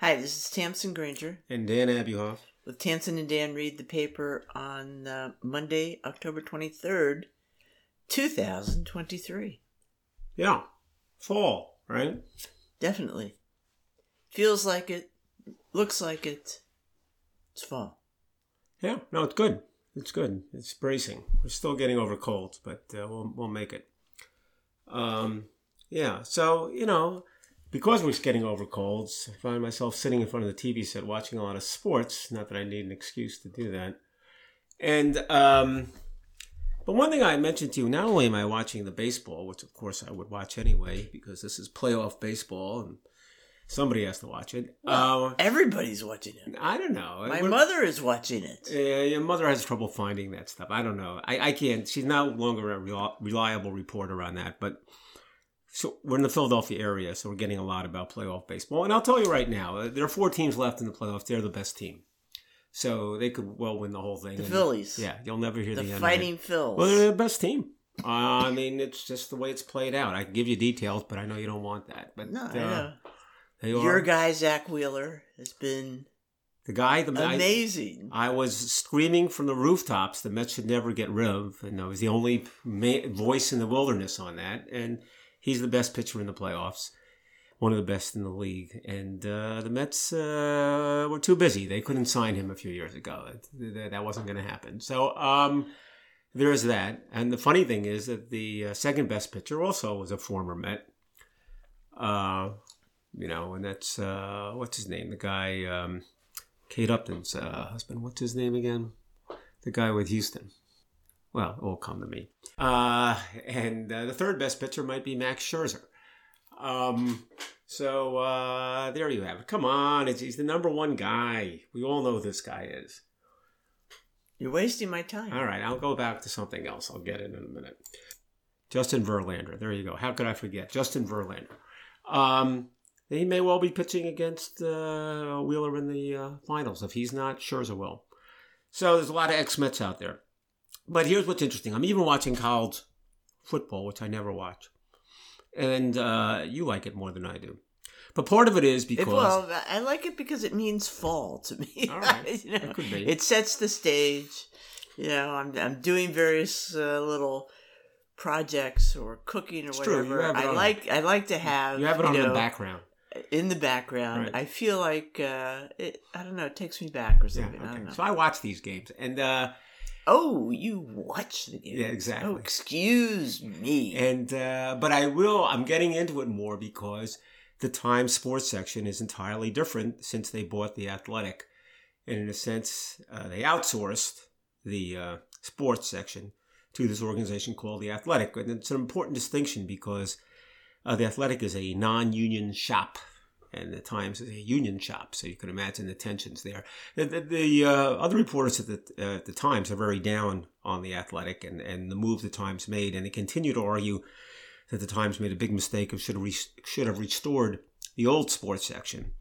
Hi, this is Tamsen Granger And Dan Abuhoff. with Tamsen and Dan read the paper on uh, Monday, October 23rd, 2023. Yeah. Fall, right? Definitely. Feels like it, looks like it. It's fall. Yeah. No, it's good. It's good. It's bracing. We're still getting over colds, but uh, we'll we'll make it. Um, yeah. So you know, because we're getting over colds, I find myself sitting in front of the TV set watching a lot of sports. Not that I need an excuse to do that. And um, but one thing I mentioned to you, not only am I watching the baseball, which of course I would watch anyway because this is playoff baseball and somebody has to watch it. uh, Everybody's watching it. I don't know. My What- mother is watching it. Yeah, your mother has trouble finding that stuff. I don't know. I, I can't. She's no longer a rel- reliable reporter on that. But so we're in the Philadelphia area, so we're getting a lot about playoff baseball. And I'll tell you right now, uh, there are four teams left in the playoffs. They're the best team, so they could well win the whole thing. The And, Phillies. Yeah, you'll never hear The the, end Fighting. Phils. Well, they're the best team. Uh, I mean, it's just the way it's played out. I can give you details, but I know you don't want that. But no, uh, they are Your guy, Zack Wheeler, has been the guy. The I- amazing. I was screaming from the rooftops the Mets should never get rid of, and I was the only ma- voice in the wilderness on that. And he's the best pitcher in the playoffs, one of the best in the league. And uh, the Mets uh, were too busy; they couldn't sign him a few years ago. That, wasn't going to happen. So um, there's that. And the funny thing is that the uh, second best pitcher also was a former Met. Uh, you know, and that's uh, what's his name? The guy. Um, Kate Upton's uh, husband. What's his name again? The guy with Houston. Well, it will come to me. Uh, and uh, the third best pitcher might be Max Scherzer. Um, so uh, there you have it. Come on, it's, he's the number one guy. We all know who this guy is. You're wasting my time. All right, I'll go back to something else. I'll get it in a minute. Justin Verlander. There you go. How could I forget? Justin Verlander. Um, he may well be pitching against uh, Wheeler in the uh, finals. If he's not, Scherzer will. So there's a lot of ex-Mets out there. But here's what's interesting. I'm even watching college football, which I never watch. And uh, you like it more than I do. But part of it is because... It, well, I like it because it means fall to me. All right. You know, It could be. It sets the stage. You know, I'm I'm doing various uh, little projects or cooking or It's you whatever. I on- like I like to have you have it on know, the background. in the background. Right. I feel like uh, it. I don't know. It takes me back or Yeah, something. I don't okay. know. So I watch these games. And... Oh, you watch the game? Yeah, exactly. Oh, excuse me. And uh, but I will. I'm getting into it more because the Times sports section is entirely different since they bought the Athletic, and in a sense, uh, they outsourced the uh, sports section to this organization called the Athletic, and it's an important distinction because uh, the Athletic is a non-union shop. And the Times is a union shop, so you can imagine the tensions there. The, the, uh, other reporters at the, uh, the Times are very down on the Athletic and, and the move the Times made, and they continue to argue that the Times made a big mistake of should have, re- should have restored the old sports section.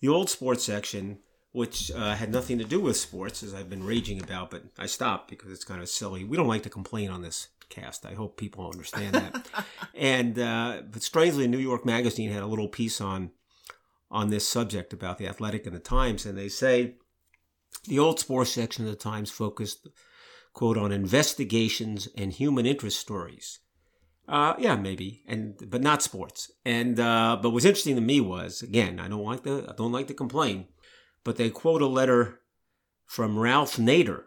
The old sports section, which uh, had nothing to do with sports, as I've been raging about, but I stopped because it's kind of silly. We don't like to complain on this cast. I hope people understand that. and uh, but strangely, New York Magazine had a little piece on on this subject about the Athletic and the Times, and they say the old sports section of the Times focused, quote, on investigations and human interest stories. Uh, yeah, maybe, and but not sports. And uh, but what's interesting to me was again, I don't like to I don't like to complain, but they quote a letter from Ralph Nader,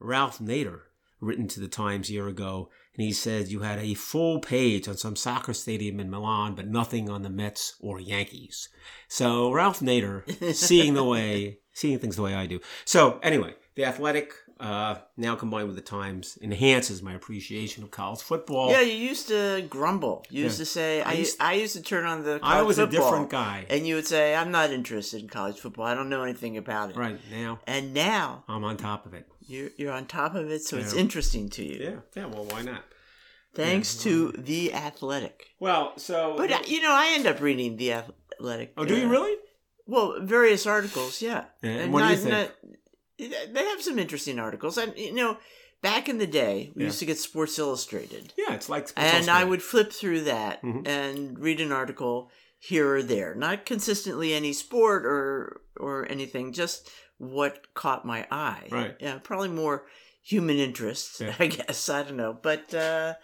Ralph Nader, written to the Times a year ago, and he said you had a full page on some soccer stadium in Milan, but nothing on the Mets or Yankees. So Ralph Nader, seeing the way, seeing things the way I do. So anyway, the Athletic, uh, now combined with the Times, enhances my appreciation of college football. yeah, you used to grumble. You used Yeah. to say, I I, used- I used to turn on the I was a different guy. And you would say, I'm not interested in college football. I don't know anything about it. Right now, And now I'm on top of it. you're, you're on top of it, so it's interesting to you. Yeah, yeah. Well, why not? Thanks to The Athletic. Well, so. But, uh, you know, I end up reading The Athletic. oh, do you uh, really? Well, various articles, yeah. Yeah, and what do you think? not- they have some interesting articles. And, you know, back in the day, we Yeah. used to get Sports Illustrated. Yeah, it's like. Sports and I would flip through that Mhm. and read an article here or there, not consistently any sport or or anything, just what caught my eye. Right. Yeah, probably more human interest, Yeah. I guess. I don't know, but uh,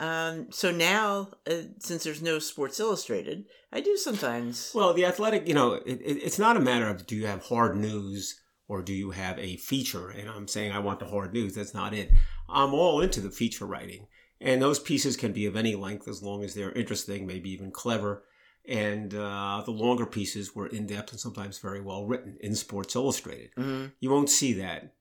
um, so now uh, since there's no Sports Illustrated, I do sometimes. Well, the athletic, you know, it, it, it's not a matter of do you have hard news or do you have a feature. And I'm saying I want the hard news. That's not it. I'm all into the feature writing. And those pieces can be of any length as long as they're interesting, maybe even clever. And uh, the longer pieces were in depth and sometimes very well written in Sports Illustrated. Mhm. You won't see that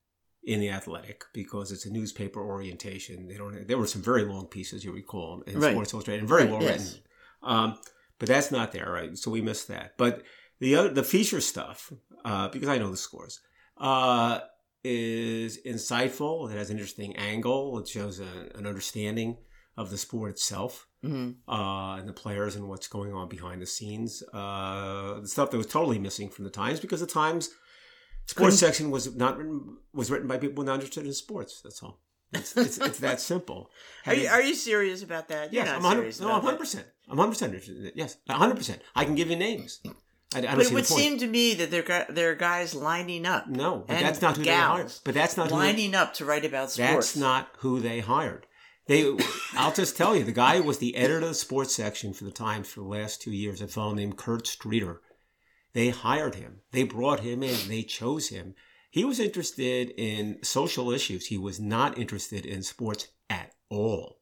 in the Athletic because it's a newspaper orientation. They don't. There were some very long pieces you recall in Right. Sports Illustrated and very well yes. written. Um, but that's not there, right? So we missed that. But the other, the feature stuff, uh, because I know the scores, uh, is insightful. It has an interesting angle. It shows a, an understanding of the sport itself Mhm. uh, and the players and what's going on behind the scenes. Uh, the stuff that was totally missing from the Times because the Times sports Couldn't- section was not written, was written by people not interested in sports. That's all. It's, it's, it's that simple. Are you, are you serious about that? You're yes, I'm 100, serious no, I'm that. 100. percent I'm 100 percent interested in it. Yes, 100. percent I can give you names. I, I don't But see it would seem to me that there are guys lining up, no, but that's not who they hired. But that's not lining up to write about sports. That's not who they hired. They, I'll just tell you, the guy who was the editor of the sports section for the Times for the last two years, a fellow named Kurt Streeter. They hired him. They brought him in. They chose him. He was interested in social issues. He was not interested in sports at all.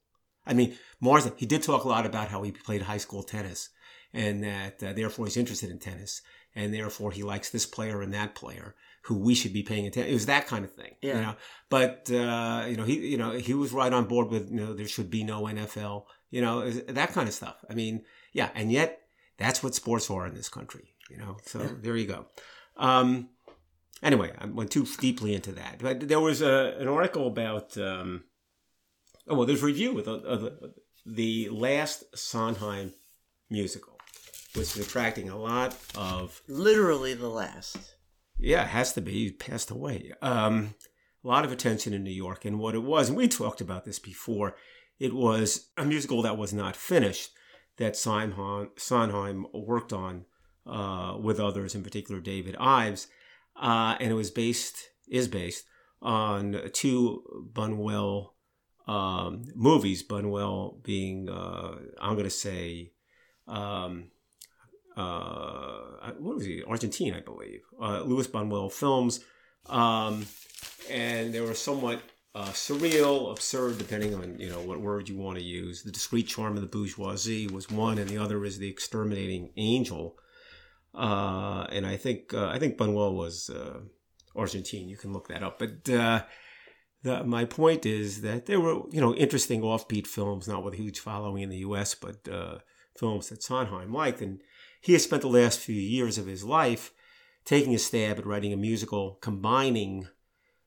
I mean, Marsden, he did talk a lot about how he played high school tennis and that uh, therefore he's interested in tennis and therefore he likes this player and that player who we should be paying attention. It was that kind of thing, Yeah. you know. But uh, you know, he you know he was right on board with you know there should be no NFL, you know that kind of stuff. I mean, yeah, and yet that's what sports are in this country, you know. So there you go. Um, anyway, I went too deeply into that, but there was a, an article about. Um, oh well, there's a review of the, of the, the last Sondheim musical, which is attracting a lot of literally the last. yeah, it has to be. He passed away. Um, a lot of attention in New York, and what it was, and we talked about this before. It was a musical that was not finished that Sondheim, Sondheim worked on uh, with others, in particular David Ives, uh, and it was based is based on two Buñuel um, movies. Buñuel being, uh, I'm going to say. Um, uh, what was he? Argentine, I believe. Uh, Louis Buñuel films, um, and they were somewhat uh, surreal, absurd, depending on you know what word you want to use. The discreet charm of the bourgeoisie was one, and the other is the exterminating angel. Uh, and I think uh, I think Buñuel was uh, Argentine. You can look that up, but. Uh, the, my point is that there were, you know, interesting offbeat films, not with a huge following in the U.S., but uh, films that Sondheim liked, and he has spent the last few years of his life taking a stab at writing a musical combining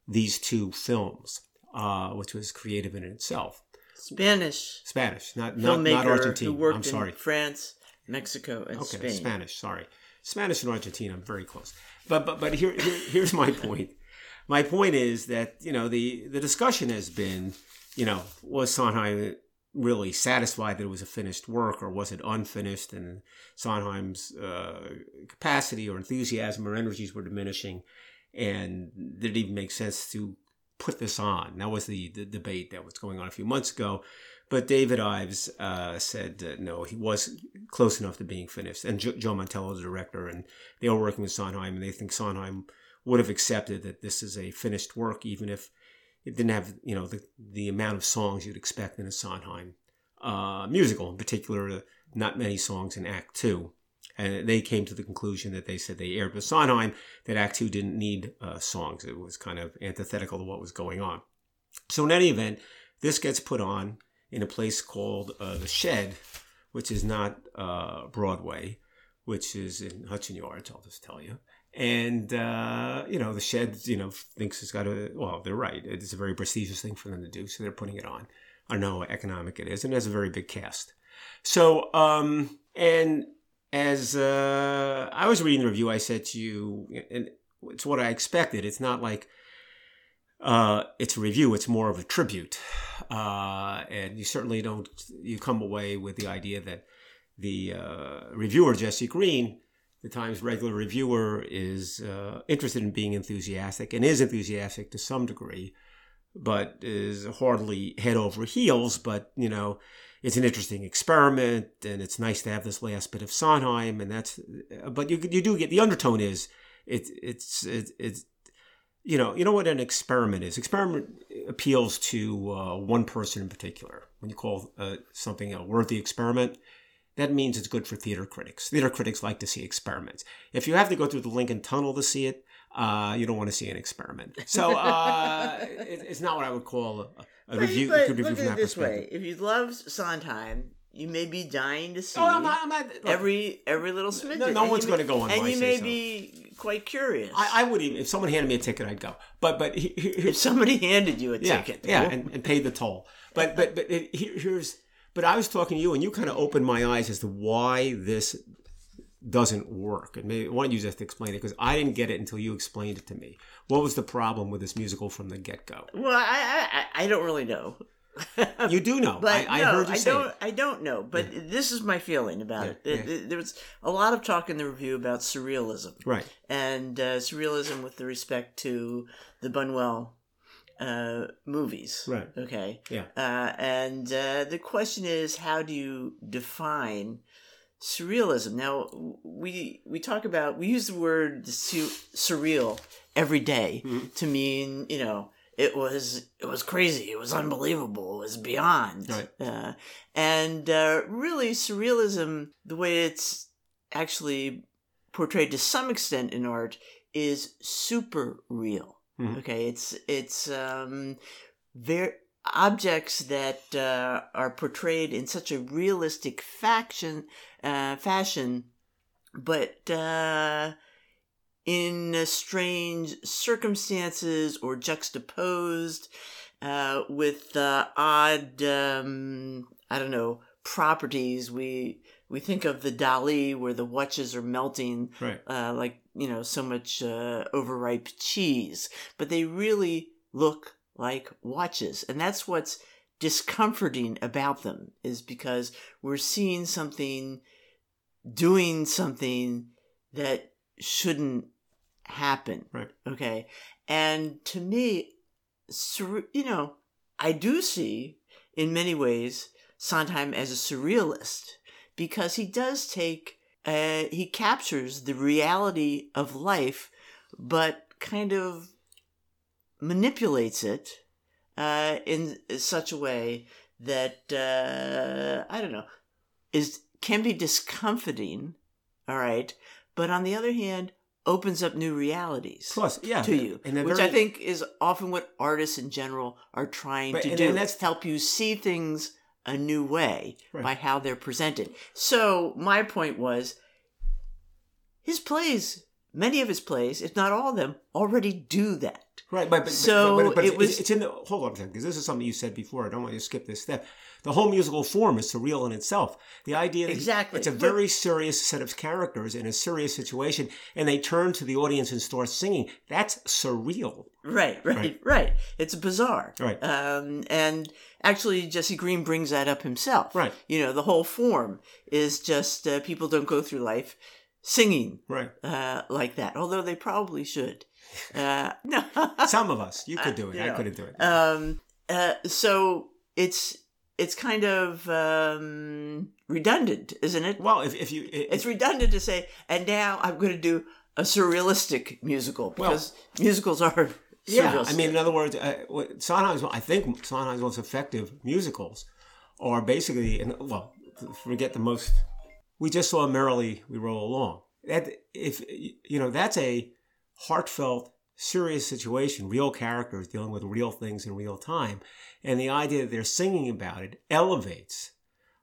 these two films, uh, which was creative in itself. Spanish Spanish, not not, not Argentine. who worked I'm sorry. in France, Mexico, and Okay, Spain. Spanish. Sorry, Spanish and Argentina. I'm very close. But but but here, here here's my point. My point is that you know the the discussion has been, you know, was Sondheim really satisfied that it was a finished work, or was it unfinished, and Sondheim's uh, capacity or enthusiasm or energies were diminishing, and did it even make sense to put this on? That was the, the debate that was going on a few months ago. But David Ives uh, said no, he was close enough to being finished. And jo- Joe Mantello, the director, and they were working with Sondheim, and they think Sondheim would have accepted that this is a finished work, even if it didn't have you know the the amount of songs you'd expect in a Sondheim uh, musical. In particular, not many songs in Act Two. And they came to the conclusion that they said they aired with Sondheim that Act Two didn't need uh, songs. It was kind of antithetical to what was going on. So in any event, this gets put on in a place called uh, the Shed, which is not uh, Broadway, which is in Hudson Yards. I'll just tell you. And uh, you know, the Shed, you know, thinks it's got a. Well, they're right. It's a very prestigious thing for them to do, so they're putting it on. I don't know how economic it is, and it has a very big cast. So, um, and as uh, I was reading the review, I said to you, and it's what I expected. It's not like uh, it's a review; it's more of a tribute. Uh, and you certainly don't. You come away with the idea that the uh, reviewer Jesse Green, the Times regular reviewer, is uh, interested in being enthusiastic and is enthusiastic to some degree, but is hardly head over heels. But you know, it's an interesting experiment, and it's nice to have this last bit of Sondheim, and that's. But you you do get the undertone is it, it's it, it's you know you know what an experiment is. Experiment appeals to uh, one person in particular. When you call uh, something a worthy experiment, that means it's good for theater critics. Theater critics like to see experiments. If you have to go through the Lincoln Tunnel to see it, uh, you don't want to see an experiment. So uh, it, it's not what I would call a, a review. But, a good review look at it this way: if you love Sondheim, you may be dying to see Oh, I'm not. I'm not look, every every little smidgen. No- no one's gonna go on and you may say-so. be quite curious. I, I would even if someone handed me a ticket, I'd go. But but he, he- if somebody handed you a yeah, ticket, yeah, and, and paid the toll. But but but it, here, here's. But I was talking to you, and you kind of opened my eyes as to why this doesn't work. And maybe why don't you just explain it? Because I didn't get it until you explained it to me. What was the problem with this musical from the get go? well, I, I I don't really know. You do know. But I, I no, heard you I say don't. it. I don't know. But this is my feeling about Yeah, it. There- yeah. There was a lot of talk in the review about surrealism Right. and uh, surrealism with the respect to the Buñuel uh, movies. Right. Okay. Yeah. Uh, and uh, the question is, how do you define surrealism? Now, we we talk about we use the word su- surreal every day Mhm. to mean you know it was it was crazy, it was unbelievable, it was beyond. Right. Uh, and uh, really, surrealism, the way it's actually portrayed to some extent in art, is super real. Mhm. Okay, it's it's um, very objects that uh, are portrayed in such a realistic faction uh, fashion, but uh, in uh, strange circumstances or juxtaposed uh, with uh, odd, um, I don't know, properties. We we think of the Dali where the watches are melting Right. uh, like you know so much uh, overripe cheese, but they really look like watches, and that's what's discomforting about them is because we're seeing something doing something that shouldn't happen. Right. Okay, and to me, you know, I do see in many ways Sondheim as a surrealist because he does take uh, he captures the reality of life, but kind of manipulates it uh, in such a way that uh, I don't know is can be discomforting. All right, but on the other hand, opens up new realities Plus, yeah. to you, which very- I think is often what artists in general are trying But- to and- do. and that's- help you see things a new way Right. by how they're presented. So my point was, his plays, many of his plays, if not all of them, already do that. Right, but, but So but, but, but it it's, was- it's in the hold on a second because this is something you said before. I don't want you to skip this step. The whole musical form is surreal in itself. The idea that Exactly. it's a very serious set of characters in a serious situation, and they turn to the audience and start singing. That's surreal. Right, right, Right. right. It's bizarre. Right. Um, and actually, Jesse Green brings that up himself. Right. You know, the whole form is just uh, people don't go through life singing Right. uh, like that, although they probably should. Uh, no. Some of us, you could do it. You I couldn't do it. Um, uh, so it's it's kind of um, redundant, isn't it? well, if, if you It's redundant to say, and now I'm going to do a surrealistic musical Well- because musicals are Yeah. I mean, in other words, uh, Sondheim's, I think Sondheim's most effective musicals are basically, and well, forget the most. We just saw "Merrily We Roll Along." That if you know, that's a heartfelt, serious situation, real characters dealing with real things in real time, and the idea that they're singing about it elevates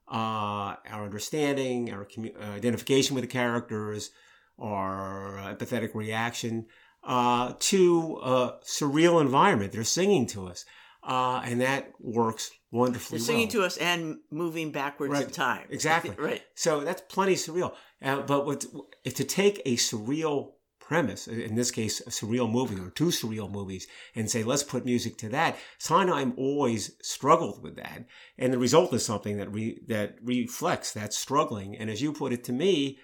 uh, our understanding, our commu- uh, identification with the characters, our empathetic reaction uh, to a surreal environment. They're singing to us, uh, and that works wonderfully They're singing well. to us and moving backwards in time. Exactly. right. So that's plenty surreal. Uh, but what, to take a surreal premise, in this case, a surreal movie or two surreal movies, and say, let's put music to that. Sondheim always struggled with that. And the result is something that re, that reflects that struggling. And as you put it to me,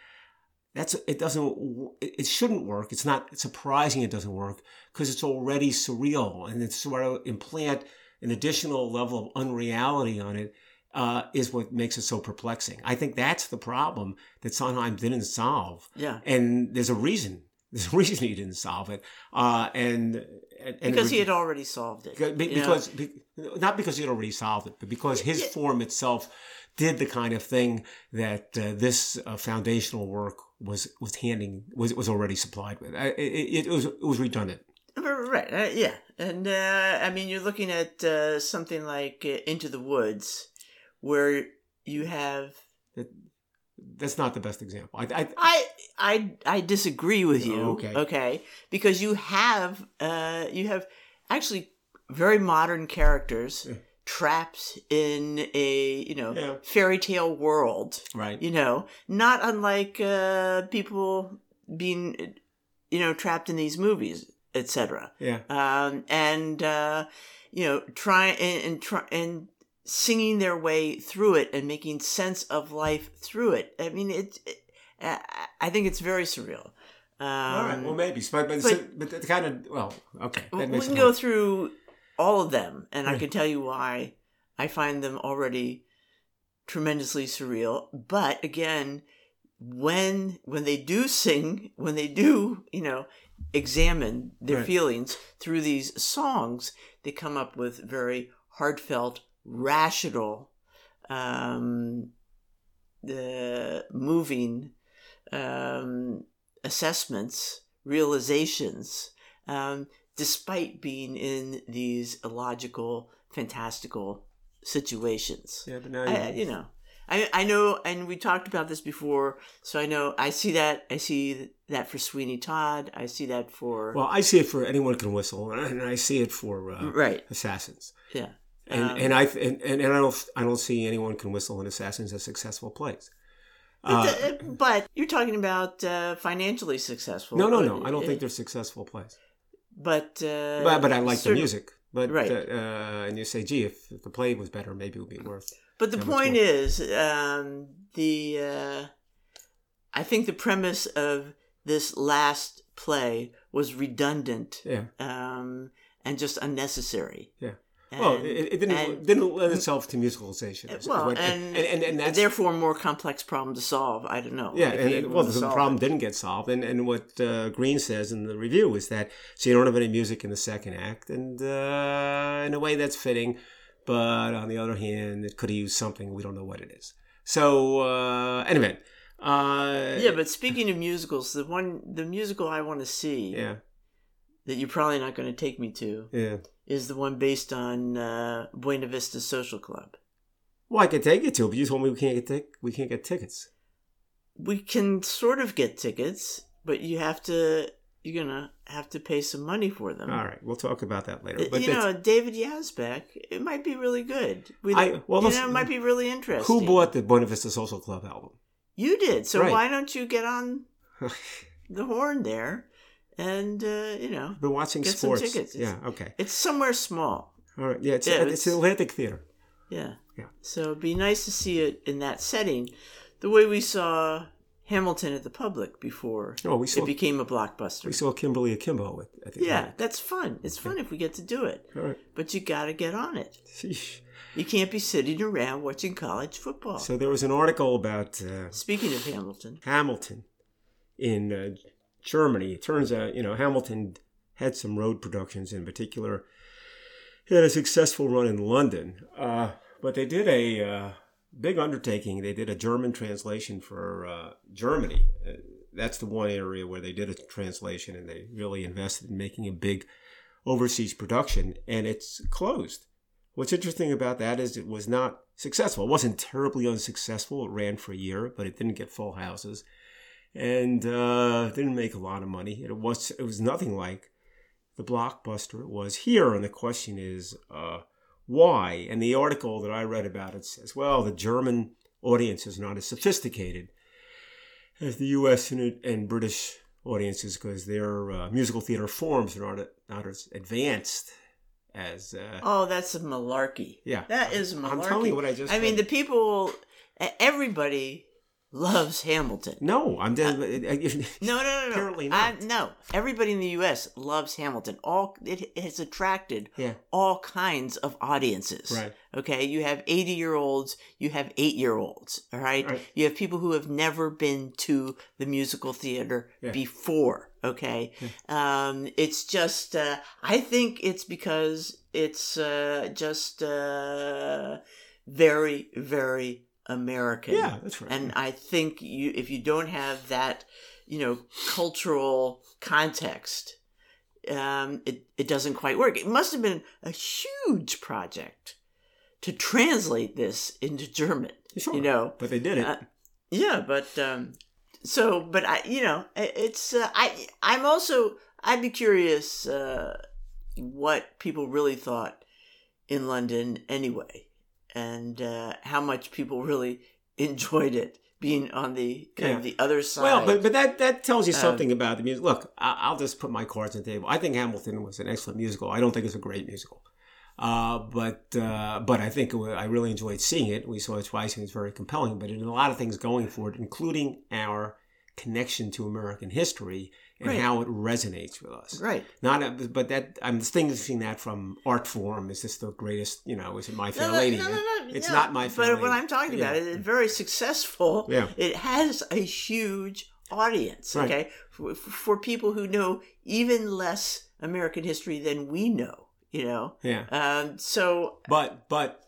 that's it doesn't it shouldn't work it's not surprising it doesn't work because it's already surreal and it's sort of implant an additional level of unreality on it uh, is what makes it so perplexing. I think that's the problem that Sondheim didn't solve. Yeah. And there's a reason. There's a reason he didn't solve it. Uh, and, and because he had already solved it. Because, be, not because he had already solved it, but because his yeah. form itself did the kind of thing that uh, this uh, foundational work was was handing was was already supplied with. It, it, it was it was redundant. Right. Uh, yeah. And uh, I mean, you're looking at uh, something like uh, Into the Woods, where you have. that's not the best example. I, I, I, I, I disagree with you. Oh, okay. Okay. Because you have, uh, you have actually very modern characters. Yeah. Trapped in a you know yeah. fairy tale world, right? You know, not unlike uh, people being you know trapped in these movies etc. Yeah. Um, and uh, you know, trying and, and try and singing their way through it and making sense of life through it. I mean, it. it I think it's very surreal. Um, all right. Well, maybe, but but, but, but the kind of well, okay. we can go through all of them, and I can tell you why I find them already tremendously surreal. But again, when when they do sing, when they do, you know, examine their right. feelings through these songs, they come up with very heartfelt, rational, um, the moving um, assessments, realizations, um, despite being in these illogical, fantastical situations. Yeah, but now I, you know. I I know, and we talked about this before, so I know I see that. I see that for Sweeney Todd. I see that for well, I see it for anyone can whistle, and I see it for uh, right assassins. Yeah, and um, and I and, and I don't I don't see anyone can whistle in assassins as successful plays. Uh, but, you're talking about uh, financially successful. No, no, no. I don't think they're successful plays. But uh, but, but I like the music. But right. Uh, uh, and you say, gee, if, if the play was better, maybe it would be worth. But the point is, um, the uh, I think the premise of this last play was redundant, yeah, um, and just unnecessary. Yeah. And, well, it, it didn't and, didn't lend itself to musicalization. Well, and, and, and, and, that's, therefore more complex problem to solve. I don't know. Yeah, and, well, the problem didn't get solved, and and what uh, Green says in the review is that so you don't have any music in the second act, and uh, in a way that's fitting but on the other hand, it could have used something we don't know what it is. So uh, anyway, uh, yeah. But speaking of musicals, the one the musical I want to see, yeah, that you're probably not going to take me to, yeah, is the one based on uh, Buena Vista Social Club. Well, I could take you to, but you told me we can't get tic- we can't get tickets. We can sort of get tickets, but you have to you're gonna have to pay some money for them. All right, we'll talk about that later. But you know, David Yazbek, it might be really good. We, I, well, you know, it might be really interesting. Who bought the Buena Vista Social Club album? You did. So right. why don't you get on the horn there, and uh, you know, been watching get sports. Some tickets. yeah, okay. It's somewhere small. All right. Yeah, it's, yeah, it's, it's Atlantic Theater. Yeah. Yeah. So it'd be nice to see it in that setting, the way we saw Hamilton at the public before oh, we saw, it became a blockbuster. We saw Kimberly Akimbo at, at the Yeah, that's fun. It's fun if we get to do it. All right. But you got to get on it. Sheesh. You can't be sitting around watching college football. So there was an article about. Uh, Speaking of Hamilton. Hamilton in uh, Germany. It turns out, you know, Hamilton had some road productions in particular. He had a successful run in London. Uh, but they did a uh, big undertaking. They did a German translation for uh, Germany. Uh, that's the one area where they did a translation and they really invested in making a big overseas production, and it's closed. What's interesting about that is it was not successful. It wasn't terribly unsuccessful. It ran for a year, but it didn't get full houses, and uh, didn't make a lot of money. It was it was nothing like the blockbuster it was here. And the question is, uh, why. And the article that I read about it says, well, the German audience is not as sophisticated as the US and, and British audiences because their uh, musical theater forms are not not as advanced as. Uh, oh, that's a malarkey. Yeah, that is malarkey. I'm telling you what I just. I mean, the people, everybody loves Hamilton. No, I'm dead. no, no, no, no. Apparently not. I, no, everybody in the U.S. loves Hamilton. All it has attracted yeah. all kinds of audiences. Right. Okay. You have eighty year olds. You have eight year olds. All right? right? You have people who have never been to the musical theater yeah. before. Okay. Yeah. Um, it's just. Uh, I think it's because it's uh, just uh, very, very American. Yeah, that's right. And I think you, if you don't have that, you know, cultural context, um, it it doesn't quite work. It must have been a huge project to translate this into German. Sure, you know, but they did it. Uh, yeah, but um, so, but I, you know, it's uh, I I'm also I'd be curious uh, what people really thought in London anyway and uh, how much people really enjoyed it being on the kind Yeah. of the other side. Well, but but that that tells you Um, something about the music. Look, I, I'll just put my cards on the table. I think Hamilton was an excellent musical. I don't think it's a great musical, uh, but uh, but I think it wa- I really enjoyed seeing it. We saw it twice, and it's very compelling. But had a lot of things going for it, including our connection to American history and Right. how it resonates with us. right. Not, a, but that I'm distinguishing that from art form. Is this the greatest? You know, is it My Fair No, no, Lady? no, no, no, It's no. not My Fair But what I'm talking Yeah. about is very successful. Yeah. It has a huge audience. Right. Okay, for, for people who know even less American history than we know. You know. Yeah, Um, so but but.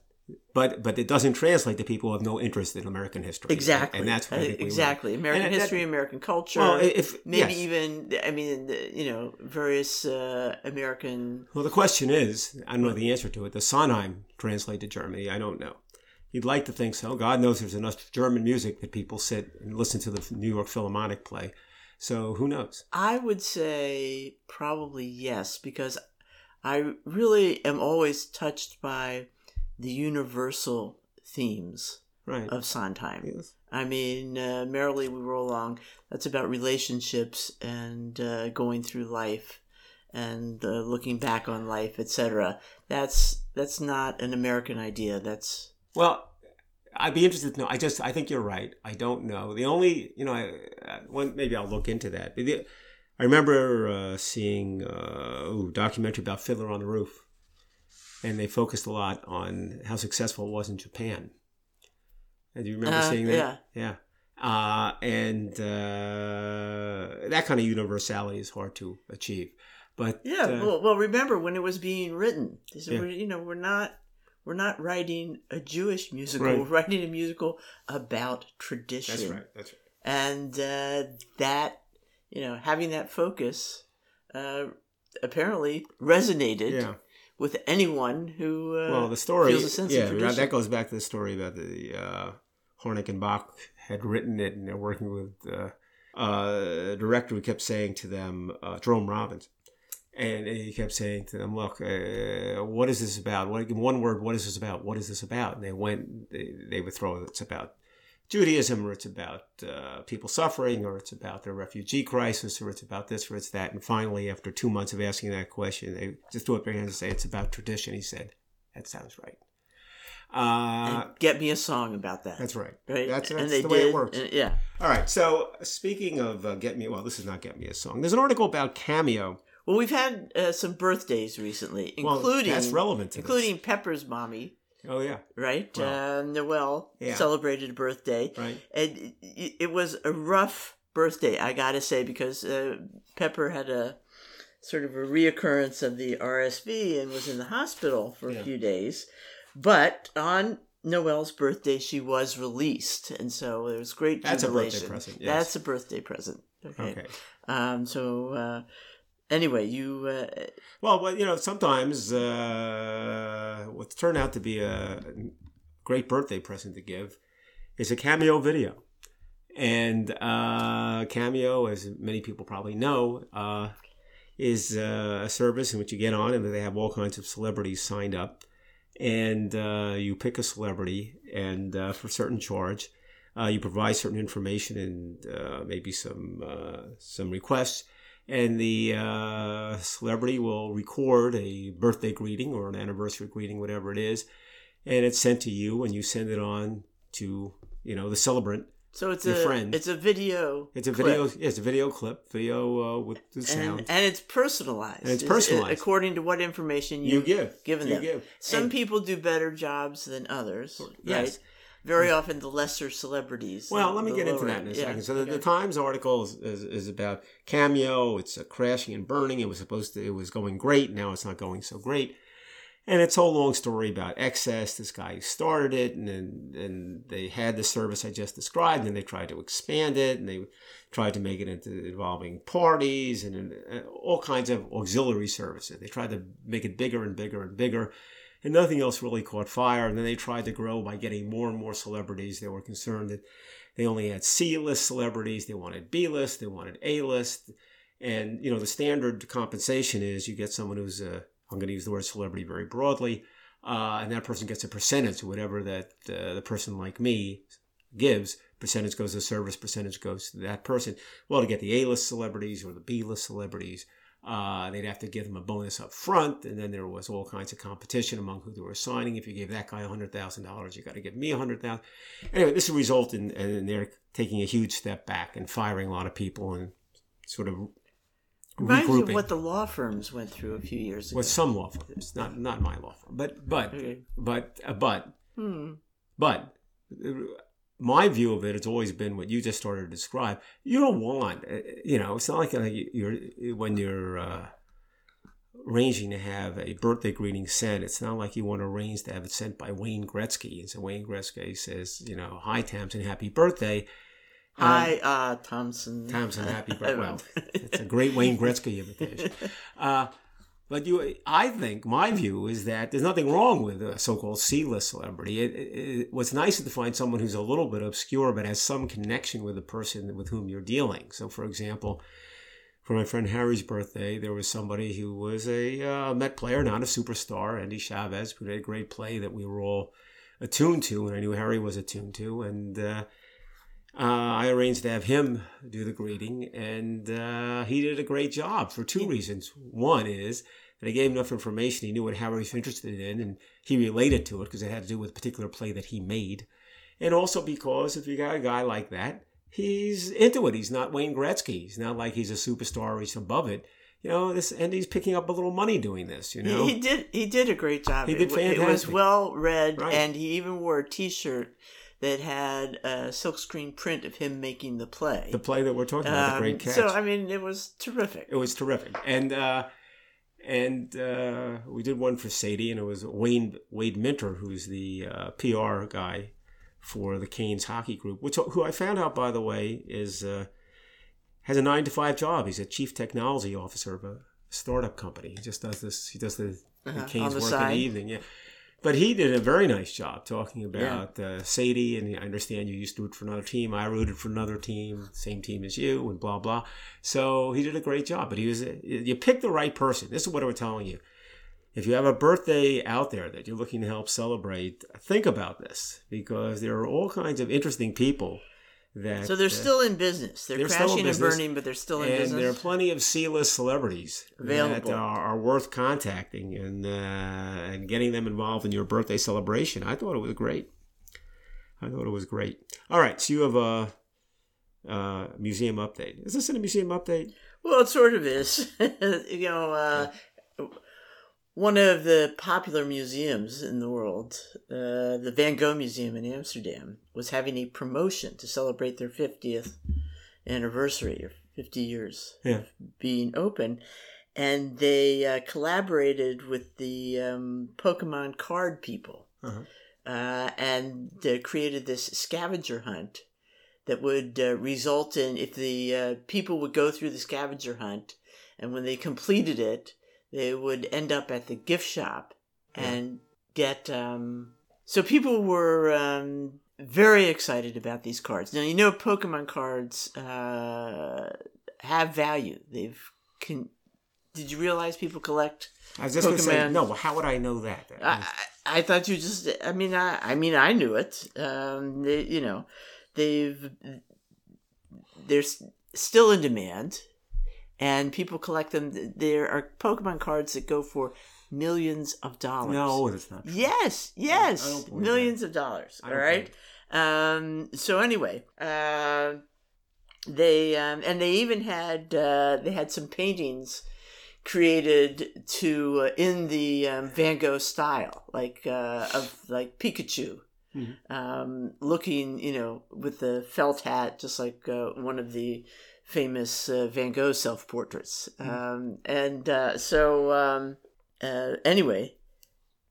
But but it doesn't translate to people who have no interest in American history. exactly, and that's Uh, think we exactly American And that- history, American culture. Well, if maybe yes. even I mean you know various uh, American. Well, the question is, I don't know the answer to it. Does Sondheim translate to Germany? I don't know. You'd like to think so. God knows there's enough German music that people sit and listen to the New York Philharmonic play. So who knows? I would say probably yes because I really am always touched by the universal themes Right. of Sondheim. Yes. I mean, uh, merrily we roll along. That's about relationships and uh, going through life and uh, looking back on life, etc. That's that's not an American idea. That's Well, I'd be interested to know. I just, I think you're right. I don't know. The only, you know, I, I, one, maybe I'll look into that. But the, I remember uh, seeing uh, ooh, documentary about Fiddler on the Roof, and they focused a lot on how successful it was in Japan. And do you remember Uh, seeing that? yeah. Yeah. Uh, and uh, that kind of universality is hard to achieve. But yeah. uh, well, well, remember when it was being written? Yeah. we're, you know, we're not we're not writing a Jewish musical. Right. We're writing a musical about tradition. that's right. That's right. and uh, that you know having that focus uh, apparently resonated Yeah. With anyone who uh, well, the story, feels a sense yeah, of tradition. that goes back to the story about the uh, Harnick and Bock had written it, and they're working with uh, uh, a director who kept saying to them, uh, Jerome Robbins, and he kept saying to them, "Look, uh, what is this about? What in one word? What is this about? What is this about?" And they went, they, they would throw it's about Judaism, or it's about uh, people suffering, or it's about the refugee crisis, or it's about this, or it's that. And finally, after two months of asking that question, they just threw up their hands and say, "It's about tradition." He said, "That sounds right." Uh, get me a song about that. that's right. right. That's, that's the did. way it works. and- yeah. All right. So speaking of uh, get me, well, this is not get me a song. There's an article about Cameo. Well, we've had uh, some birthdays recently, Well, including that's relevant to this. including Pepper's mommy, Oh yeah. right? Uh, Noel yeah. celebrated a birthday, Right. and it, it was a rough birthday, I gotta say, because uh, Pepper had a sort of a reoccurrence of the RSV and was in the hospital for a few days. But on Noel's birthday, she was released, and so there was great That's a birthday present, yes. That's a birthday present. Okay. Okay. Um. So uh, anyway, you. Uh, Well, you know, sometimes uh, what's turned out to be a great birthday present to give is a cameo video. And uh, Cameo, as many people probably know, uh, is uh, a service in which you get on and they have all kinds of celebrities signed up. And uh, you pick a celebrity and uh, for a certain charge. Uh, you provide certain information and uh, maybe some uh, some requests, and the uh, celebrity will record a birthday greeting or an anniversary greeting, whatever it is, and it's sent to you, and you send it on to you know the celebrant. So it's Your a friend. it's a video. It's a clip. video. Yeah, it's a video clip, video uh, with the sound. and, and it's personalized. And it's personalized. according to what information you you give, given you them. give. Some And- people do better jobs than others. Yes. Right. Very often, the lesser celebrities. Well, let me get into that in a. Yeah, second. So the, the. Times article is, is, is about Cameo. It's uh, crashing and burning. It was supposed to. It was going great. Now it's not going so great. And it's a whole long story about excess. This guy started it, and then and they had the service I just described, and they tried to expand it, and they tried to make it into involving parties and uh, all kinds of auxiliary services. They tried to make it bigger and bigger and bigger and nothing else really caught fire. And then they tried to grow by getting more and more celebrities. They were concerned that they only had C-list celebrities. They wanted B-list. They wanted A-list. And you know the standard compensation is you get someone who's a I'm going to use the word celebrity very broadly, uh, and that person gets a percentage, whatever that uh, the person like me gives. Percentage goes to service, percentage goes to that person. Well, to get the A-list celebrities or the B-list celebrities, uh, they'd have to give them a bonus up front, and then there was all kinds of competition among who they were signing. If you gave that guy hundred thousand dollars, you got to give me a hundred thousand. Anyway, this would result in, in they're taking a huge step back and firing a lot of people and sort of Reminds me of what the law firms went through a few years ago. with some law firms, not not my law firm, but but Okay. but uh, but Hmm. but my view of it has always been what you just started to describe. You don't want, uh, you know, it's not like you're when you're uh, arranging to have a birthday greeting sent. It's not like you want to arrange to have it sent by Wayne Gretzky, and so Wayne Gretzky says, you know, hi Tamsen, happy birthday. Um, Hi, uh, Thompson. Thompson, happy birthday. Well, it's a great Wayne Gretzky invitation. Uh, but you, I think my view is that there's nothing wrong with a so-called C-list celebrity. It, it, what's nice is to find someone who's a little bit obscure but has some connection with the person with whom you're dealing. So, for example, for my friend Harry's birthday, there was somebody who was a uh, Met player, not a superstar, Endy Chavez, who did a great play that we were all attuned to, and I knew Harry was attuned to, and. Uh, uh, I arranged to have him do the greeting, and uh, he did a great job for two reasons. One is that I gave enough information; he knew what Harry was interested in, and he related to it because it had to do with a particular play that he made, and also because if you got a guy like that, he's into it. He's not Wayne Gretzky. He's not like he's a superstar. He's above it. You know this, and he's picking up a little money doing this. You know, He, he did. He did a great job. He did It wa- It was well read, Right. and he even wore a T-shirt that had a silkscreen print of him making the play. the play that we're talking about, the Um, great catch. So I mean, it was terrific. It was terrific, and uh, and uh, we did one for Sadie, and it was Wayne Wade Minter, who's the uh, PR guy for the Canes hockey group, which who I found out by the way is uh, has a nine to five job. He's a chief technology officer of a startup company. He just does this. He does the, the Uh-huh, Canes the work in the evening. Yeah. But he did a very nice job talking about uh, Sadie, and I understand you used to root for another team. I rooted for another team, same team as you, and blah blah. So he did a great job. But he was you picked the right person. This is what we're telling you. If you have a birthday out there that you're looking to help celebrate, think about this because there are all kinds of interesting people that. So they're uh, still in business. They're, they're crashing and burning, but they're still in and business. there are plenty of C-list celebrities Available. that are, are worth contacting and uh, and getting them involved in your birthday celebration. I thought it was great. I thought it was great. All right, so you have a, uh museum update. Is this in a museum update? Well, it sort of is. you know, uh, one of the popular museums in the world, uh, the Van Gogh Museum in Amsterdam, was having a promotion to celebrate their 50th anniversary, or 50 years Yeah. being open. And they uh, collaborated with the um, Pokemon card people Uh-huh. uh, and uh, created this scavenger hunt that would uh, result in if the uh, people would go through the scavenger hunt and when they completed it they would end up at the gift shop and get um, so people were um, very excited about these cards now you know pokemon cards uh, have value they've con- did you realize people collect I was just going to say no. well, How would I know that? I, I I thought you just. I mean, I. I mean, I knew it. Um, they, you know, they've they're still in demand, and people collect them. There are Pokemon cards that go for millions of dollars. No, that's not true. Yes, yes, I don't believe millions of dollars. All right. Um. So anyway, uh, they um, and they even had uh, they had some paintings created to uh, in the um, Van Gogh style, like uh, of like Pikachu. Mhm. Um, looking, you know, with the felt hat, just like uh, one of the famous uh, Van Gogh self portraits. Um, and uh, so, um, uh, anyway,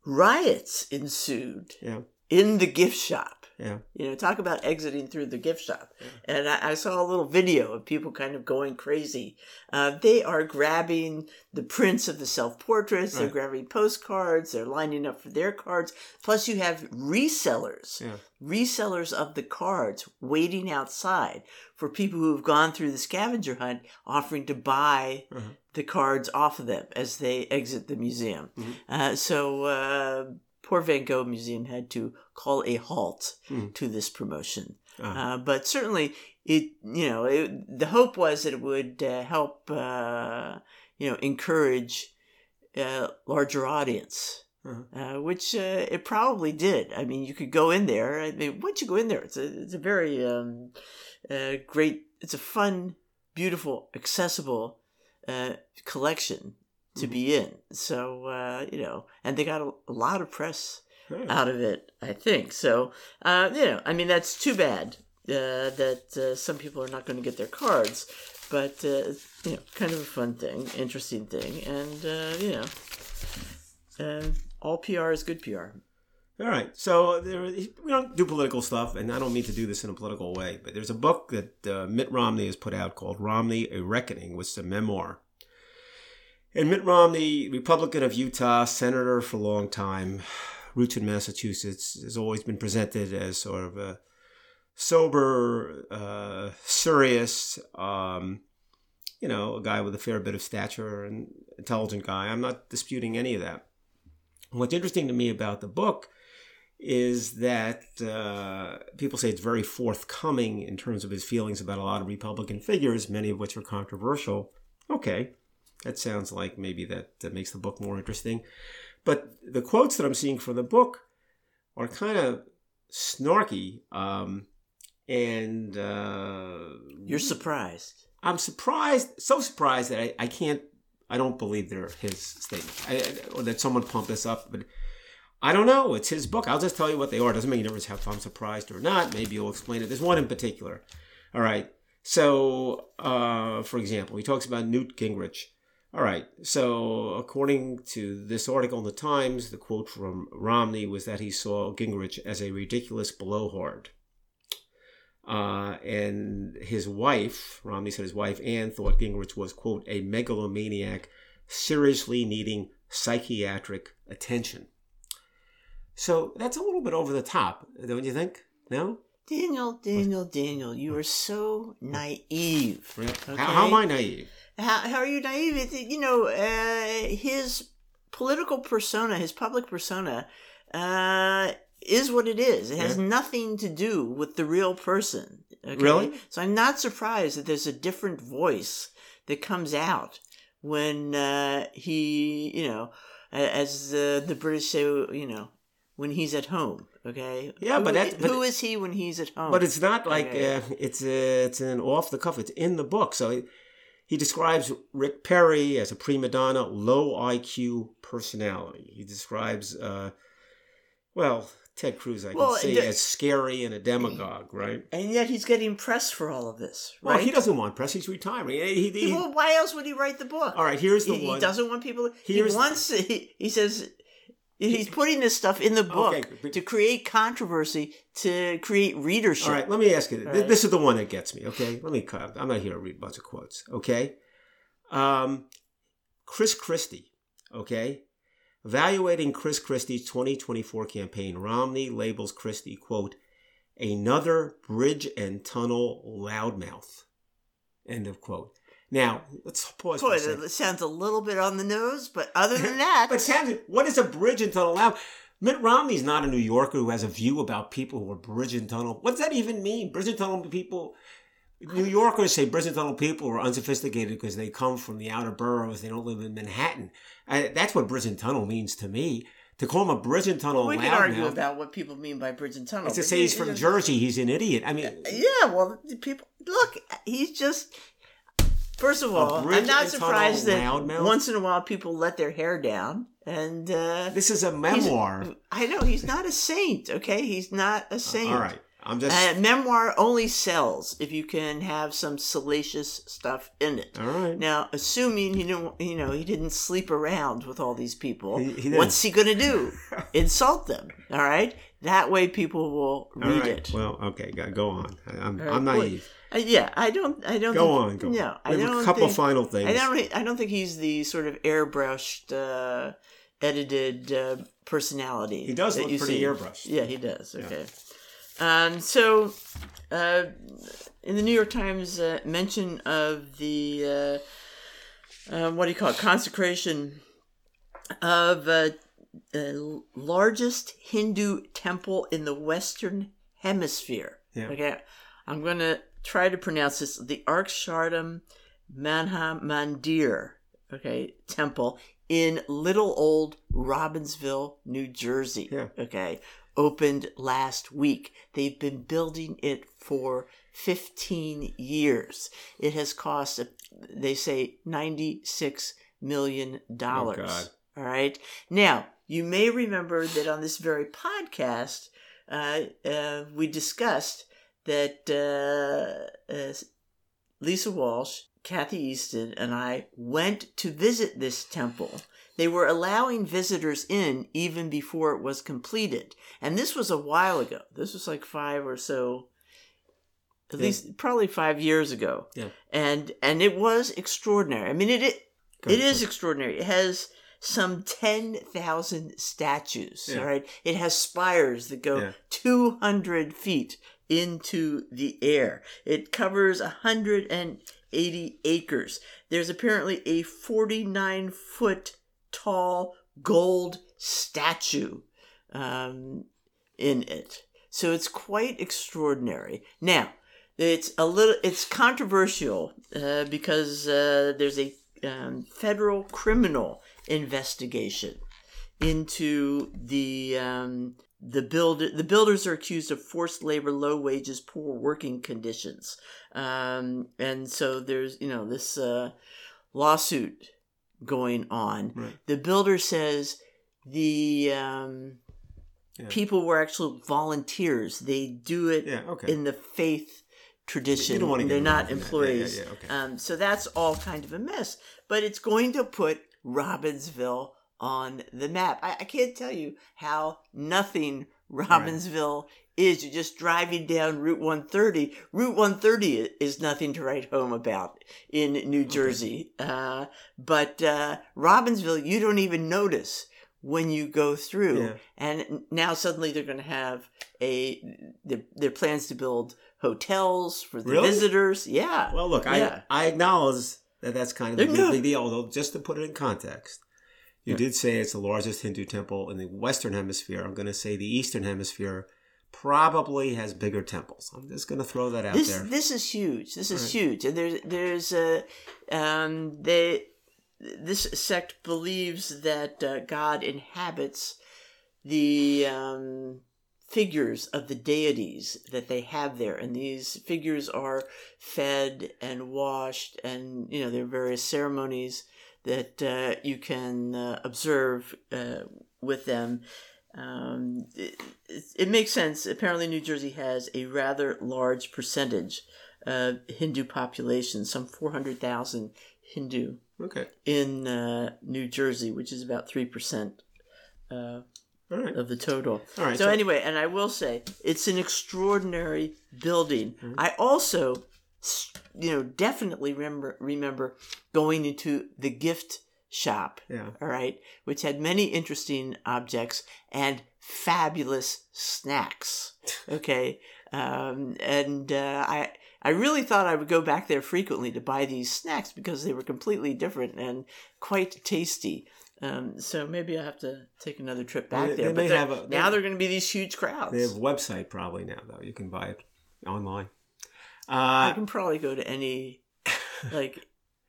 riots ensued Yeah. in the gift shop. Yeah. You know, talk about exiting through the gift shop. And I, I saw a little video of people kind of going crazy. Uh, they are grabbing the prints of the self portraits, they're grabbing postcards, they're lining up for their cards. Plus, you have resellers, Yeah. resellers of the cards waiting outside for people who have gone through the scavenger hunt offering to buy Uh-huh. the cards off of them as they exit the museum. Mhm. Uh, so, uh, poor Van Gogh Museum had to call a halt Mhm. to this promotion. Uh-huh. Uh, but certainly, it you know it, the hope was that it would uh, help uh, you know encourage a larger audience, Uh-huh. uh, which uh, it probably did. I mean, you could go in there. I mean, once you go in there, it's a it's a very um, uh, great. It's a fun, beautiful, accessible uh, collection to Mhm. be in. So uh, you know, and they got a, a lot of press out of it, I think. So, uh, you know, I mean, that's too bad uh, that uh, some people are not going to get their cards, but, uh, you know, kind of a fun thing, interesting thing, and, uh, you know, uh, all PR is good PR. All right. So there, we don't do political stuff, and I don't mean to do this in a political way, but there's a book that uh, Mitt Romney has put out called Romney: A Reckoning, which is a memoir. And Mitt Romney, Republican of Utah, senator for a long time, roots in Massachusetts, has always been presented as sort of a sober, uh, serious, um, you know, a guy with a fair bit of stature and intelligent guy. I'm not disputing any of that. What's interesting to me about the book is that uh, people say it's very forthcoming in terms of his feelings about a lot of Republican figures, many of which are controversial. Okay, that sounds like maybe that, that makes the book more interesting. But the quotes that I'm seeing from the book are kind of snarky. Um, and uh, You're surprised. I'm surprised, so surprised that I, I can't, I don't believe they're his statements. I- or that someone pumped this up, but I don't know. It's his book. I'll just tell you what they are. It doesn't make any difference if I'm surprised or not. Maybe you'll explain it. There's one in particular. All right. So, uh, for example, he talks about Newt Gingrich. All right. So, according to this article in the Times, the quote from Romney was that he saw Gingrich as a ridiculous blowhard. Uh, and his wife, Romney said his wife, Ann, thought Gingrich was, quote, a megalomaniac seriously needing psychiatric attention. So that's a little bit over the top, don't you think? No? Daniel, Daniel, Daniel, you are so naive. Okay. How, how am I naive? How, how are you naive? It's, you know, uh, his political persona, his public persona, uh, is what it is. It has Yeah. nothing to do with the real person. Okay? Really? So I'm not surprised that there's a different voice that comes out when uh, he, you know, as uh, the British say, you know, when he's at home. Okay. Yeah, but Who- that- but who is he when he's at home? But it's not like Okay. uh, it's uh, it's an off the cuff. It's in the book. So he, he describes Rick Perry as a prima donna, low IQ personality. He describes, uh, well, Ted Cruz, I can Well, say, the- as scary and a demagogue, right? and yet he's getting press for all of this, right? Well, he doesn't want press. He's retiring. He, he- he- well, why else would he write the book? all right, here's the he, he doesn't want people. Here's- he wants. He, he says he's putting this stuff in the book Okay, but- to create controversy, to create readership. All right, let me ask you. Right. This is the one that gets me. Okay, let me. cut- I'm not here to read a bunch of quotes. Okay, um, Chris Christie. Okay, evaluating Chris Christie's 2024 campaign, Romney labels Christie quote another bridge and tunnel loudmouth. End of quote. Now let's pause. Boy, a that sounds a little bit on the nose, but other than that, But Tamsen, what is a bridge and tunnel loud? Mitt Romney's not a New Yorker who has a view about people who are bridge and tunnel. What does that even mean? Bridge and tunnel people. New Yorkers say bridge and tunnel people are unsophisticated because they come from the outer boroughs. They don't live in Manhattan. I, that's what bridge and tunnel means to me. To call him a bridge and tunnel we can argue about what people mean by bridge and tunnel. It's to say he- he's from Jersey. He's an idiot. I mean, Yeah, well, people look. He's just. First of all, I'm not surprised that loudmouth? once in a while people let their hair down, and uh, this is a memoir. I know he's not a saint. Okay, he's not a saint. All right, I'm just. Uh, memoir only sells if you can have some salacious stuff in it. all right. Now, assuming you know, you know, he didn't sleep around with all these people, He- he what's he going to do? Insult them? All right. That way, people will read right. it. Well, okay, go, go on. I- I'm, All right, I'm well, naive. Uh, yeah, I don't. I don't. Go think, on, go No, on. I We have don't. a couple think, final things. I don't. I don't think he's the sort of airbrushed, uh, edited uh, personality. He does look pretty see. airbrushed. Yeah, he does. Okay. Um. So, uh, in the New York Times, uh, mention of the uh, what do you call it? Consecration of uh, the largest Hindu temple in the Western Hemisphere. Yeah. Okay, I'm going to try to pronounce this: the Akshardham Manha Mandir. Okay, temple in little old Robbinsville, New Jersey. Yeah. Okay, opened last week. They've been building it for 15 years. It has cost, they say, 96 million dollars. Oh, God. All right. Now, you may remember that on this very podcast, uh, uh, we discussed that uh, uh, Lisa Walsh, Kathy Easton, and I went to visit this temple. They were allowing visitors in even before it was completed. And this was a while ago. This was like five or so, at Yeah. least probably five years ago. Yeah. And and it was extraordinary. I mean, it it, Go it ahead, is extraordinary. It has some 10,000 statues, Yeah. all right? It has spires that go Yeah. 200 feet into the air. It covers 180 acres. There's apparently a 49 foot tall gold statue um, in it. So it's quite extraordinary. Now, it's a little, it's controversial uh, because uh, there's a um, federal criminal investigation into the um, the build the builders are accused of forced labor, low wages, poor working conditions, um, and so there's you know this uh, lawsuit going on. Right. The builder says the um, Yeah. people were actual volunteers. They do it Yeah, okay. in the faith tradition. You don't wanna They're not in that. Employees. yeah, okay. um, so that's all kind of a mess. But it's going to put Robbinsville on the map. I, I can't tell you how nothing Robbinsville is. You're just driving down Route 130. Route 130 is nothing to write home about in New Jersey. Uh, but uh, Robbinsville, you don't even notice when you go through. Yeah. And now suddenly they're going to have a their, their plans to build hotels for the Really? visitors. Yeah. Well, look, Yeah. I I acknowledge that that's kind of a No. big deal. Although, just to put it in context, you Yeah. did say it's the largest Hindu temple in the Western Hemisphere. I'm going to say the Eastern Hemisphere probably has bigger temples. I'm just going to throw that out this there. this is huge. This is Right. huge, and there's there's a um they this sect believes that uh, God inhabits the um, figures of the deities that they have there, and these figures are fed and washed, and you know there are various ceremonies that uh, you can uh, observe uh, with them. Um, it, it, it makes sense. Apparently, New Jersey has a rather large percentage of Hindu population, some 400,000 Hindu okay. in uh, New Jersey, which is about 3% uh, right. of the total. All right. So, anyway, and I will say, it's an extraordinary building. Mhm. I also, you know, definitely remember, remember going into the gift shop yeah. all right, which had many interesting objects and fabulous snacks. Okay, um, and uh, I I really thought I would go back there frequently to buy these snacks because they were completely different and quite tasty. Um, so maybe I have to take another trip back They- there. they but they're- have a- now they're going to be these huge crowds. They have a website probably now though. You can buy it online. I Uh, can probably go to any like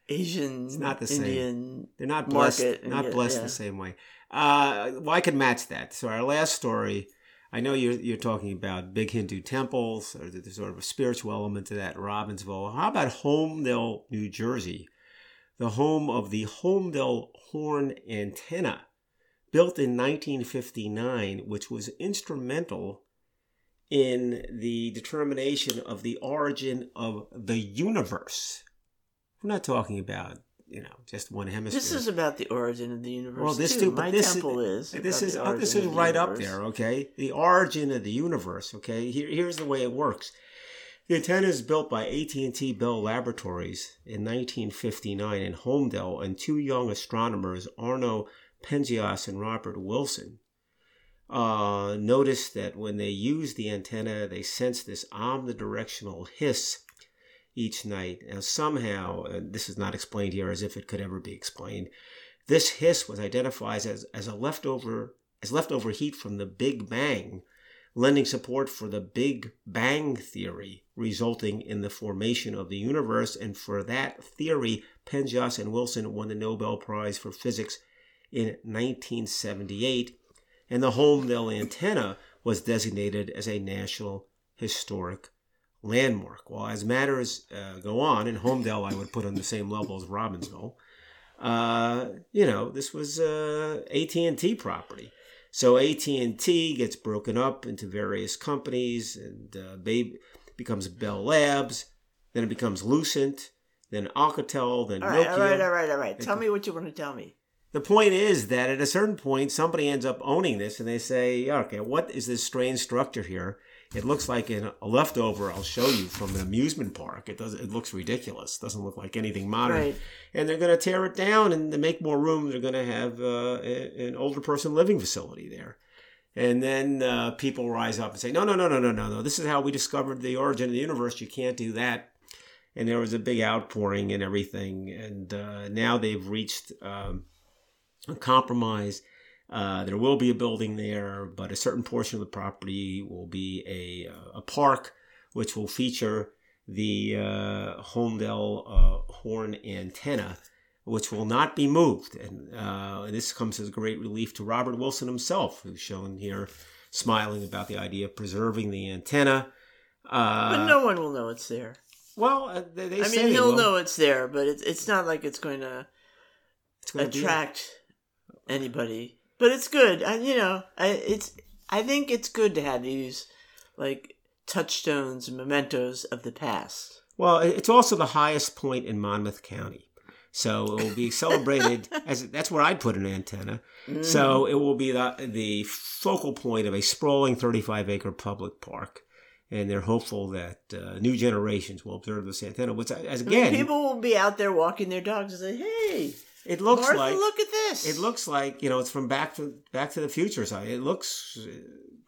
Asian, It's not the same. They're not blessed. market Not get- blessed yeah. the same way. Uh, well, I could match that. So our last story. I know you're you're talking about big Hindu temples, or there's sort of a spiritual element to that. Robbinsville. How about Holmdel, New Jersey, the home of the Holmdel horn antenna, built in 1959, which was instrumental in the determination of the origin of the universe. We're not talking about you know just one hemisphere. This is about the origin of the universe. Well, this too. too, My this temple is, is. this is oh, this is right up there. Okay, the origin of the universe. Okay, Here, here's the way it works. The antenna is built by AT&T Bell Laboratories in 1959 in Holmdel and two young astronomers, Arno Penzias and Robert Wilson, uh, noticed that when they use the antenna, they sense this omnidirectional hiss each night. Now, somehow, and this is not explained here as if it could ever be explained, this hiss was identified as, as a leftover as leftover heat from the Big Bang, lending support for the Big Bang theory, resulting in the formation of the universe. And for that theory, Penzias and Wilson won the Nobel Prize for Physics in 1978, and the Holmdel antenna was designated as a National Historic Landmark. Well, as matters uh, go on, in Holmdel, I would put on the same level as Robbinsville. Uh, you know, this was uh, AT&T property. So AT&T gets broken up into various companies, and uh, Babe becomes Bell Labs. Then it becomes Lucent. Then Alcatel. Then All right, Nokia. all right, all right, all right. Tell me what you want to tell me. The point is that at a certain point, somebody ends up owning this, and they say, "Okay, what is this strange structure here? It looks like an, a leftover. I'll show you from an amusement park. It does. It looks ridiculous. It Doesn't look like anything modern. Right. And they're going to tear it down, and to make more room, they're going to have uh, an older person living facility there." And then uh, people rise up and say, "No, no, no, no, no, no, no. This is how we discovered the origin of the universe. You can't do that." And there was a big outpouring and everything. And uh, now they've reached um, a compromise. Uh, there will be a building there, but a certain portion of the property will be a, a park, which will feature the uh, uh, horn antenna, which will not be moved. And uh, this comes as a great relief to Robert Wilson himself, who's shown here smiling about the idea of preserving the antenna. Uh, But no one will know it's there. well, uh, they, they I mean, he'll know it's there, but it's it's not like it's going to attract anybody. But it's good. I, you know, I it's I think it's good to have these like touchstones and mementos of the past. Well, it's also the highest point in Monmouth County. So it will be celebrated as that's where I'd put an antenna. Mm. So it will be the the focal point of a sprawling 35 acre public park. And they're hopeful that uh, new generations will observe this antenna. Which, as I mean, again, people will be out there walking their dogs and say, "Hey, it looks Martha, like look at this! it looks like you know it's from Back to Back to the Future. So it looks uh,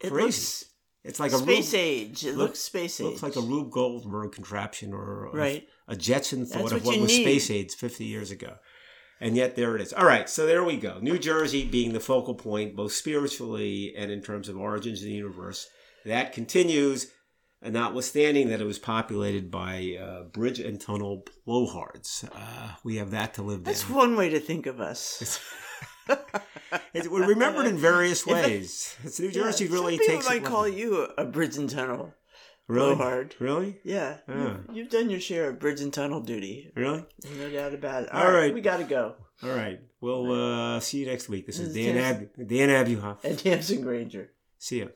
It crazy. looks it's like a space age. It look- looks space age. looks like a Rube Goldberg contraption or a- right. a Jetson thought That's of what what was need. space aids 50 years ago. And yet there it is. All right, so there we go. New Jersey being the focal point, both spiritually and in terms of origins of the universe. That continues, and notwithstanding that it was populated by uh, bridge and tunnel blowhards. Uh, we have that to live That's down. one way to think of us. It's, we're remembered in various ways. It's New Jersey Yeah, really some people takes might call you a, bridge and tunnel really blowhard. Really? Yeah, Ah. you've, you've done your share of bridge and tunnel duty. Really? No doubt about it. All All right, right. we got to go. All right. We'll uh, see you next week. This is This is Dan, Ab- Dan Abuhoff. And Tamsen Granger. See ya.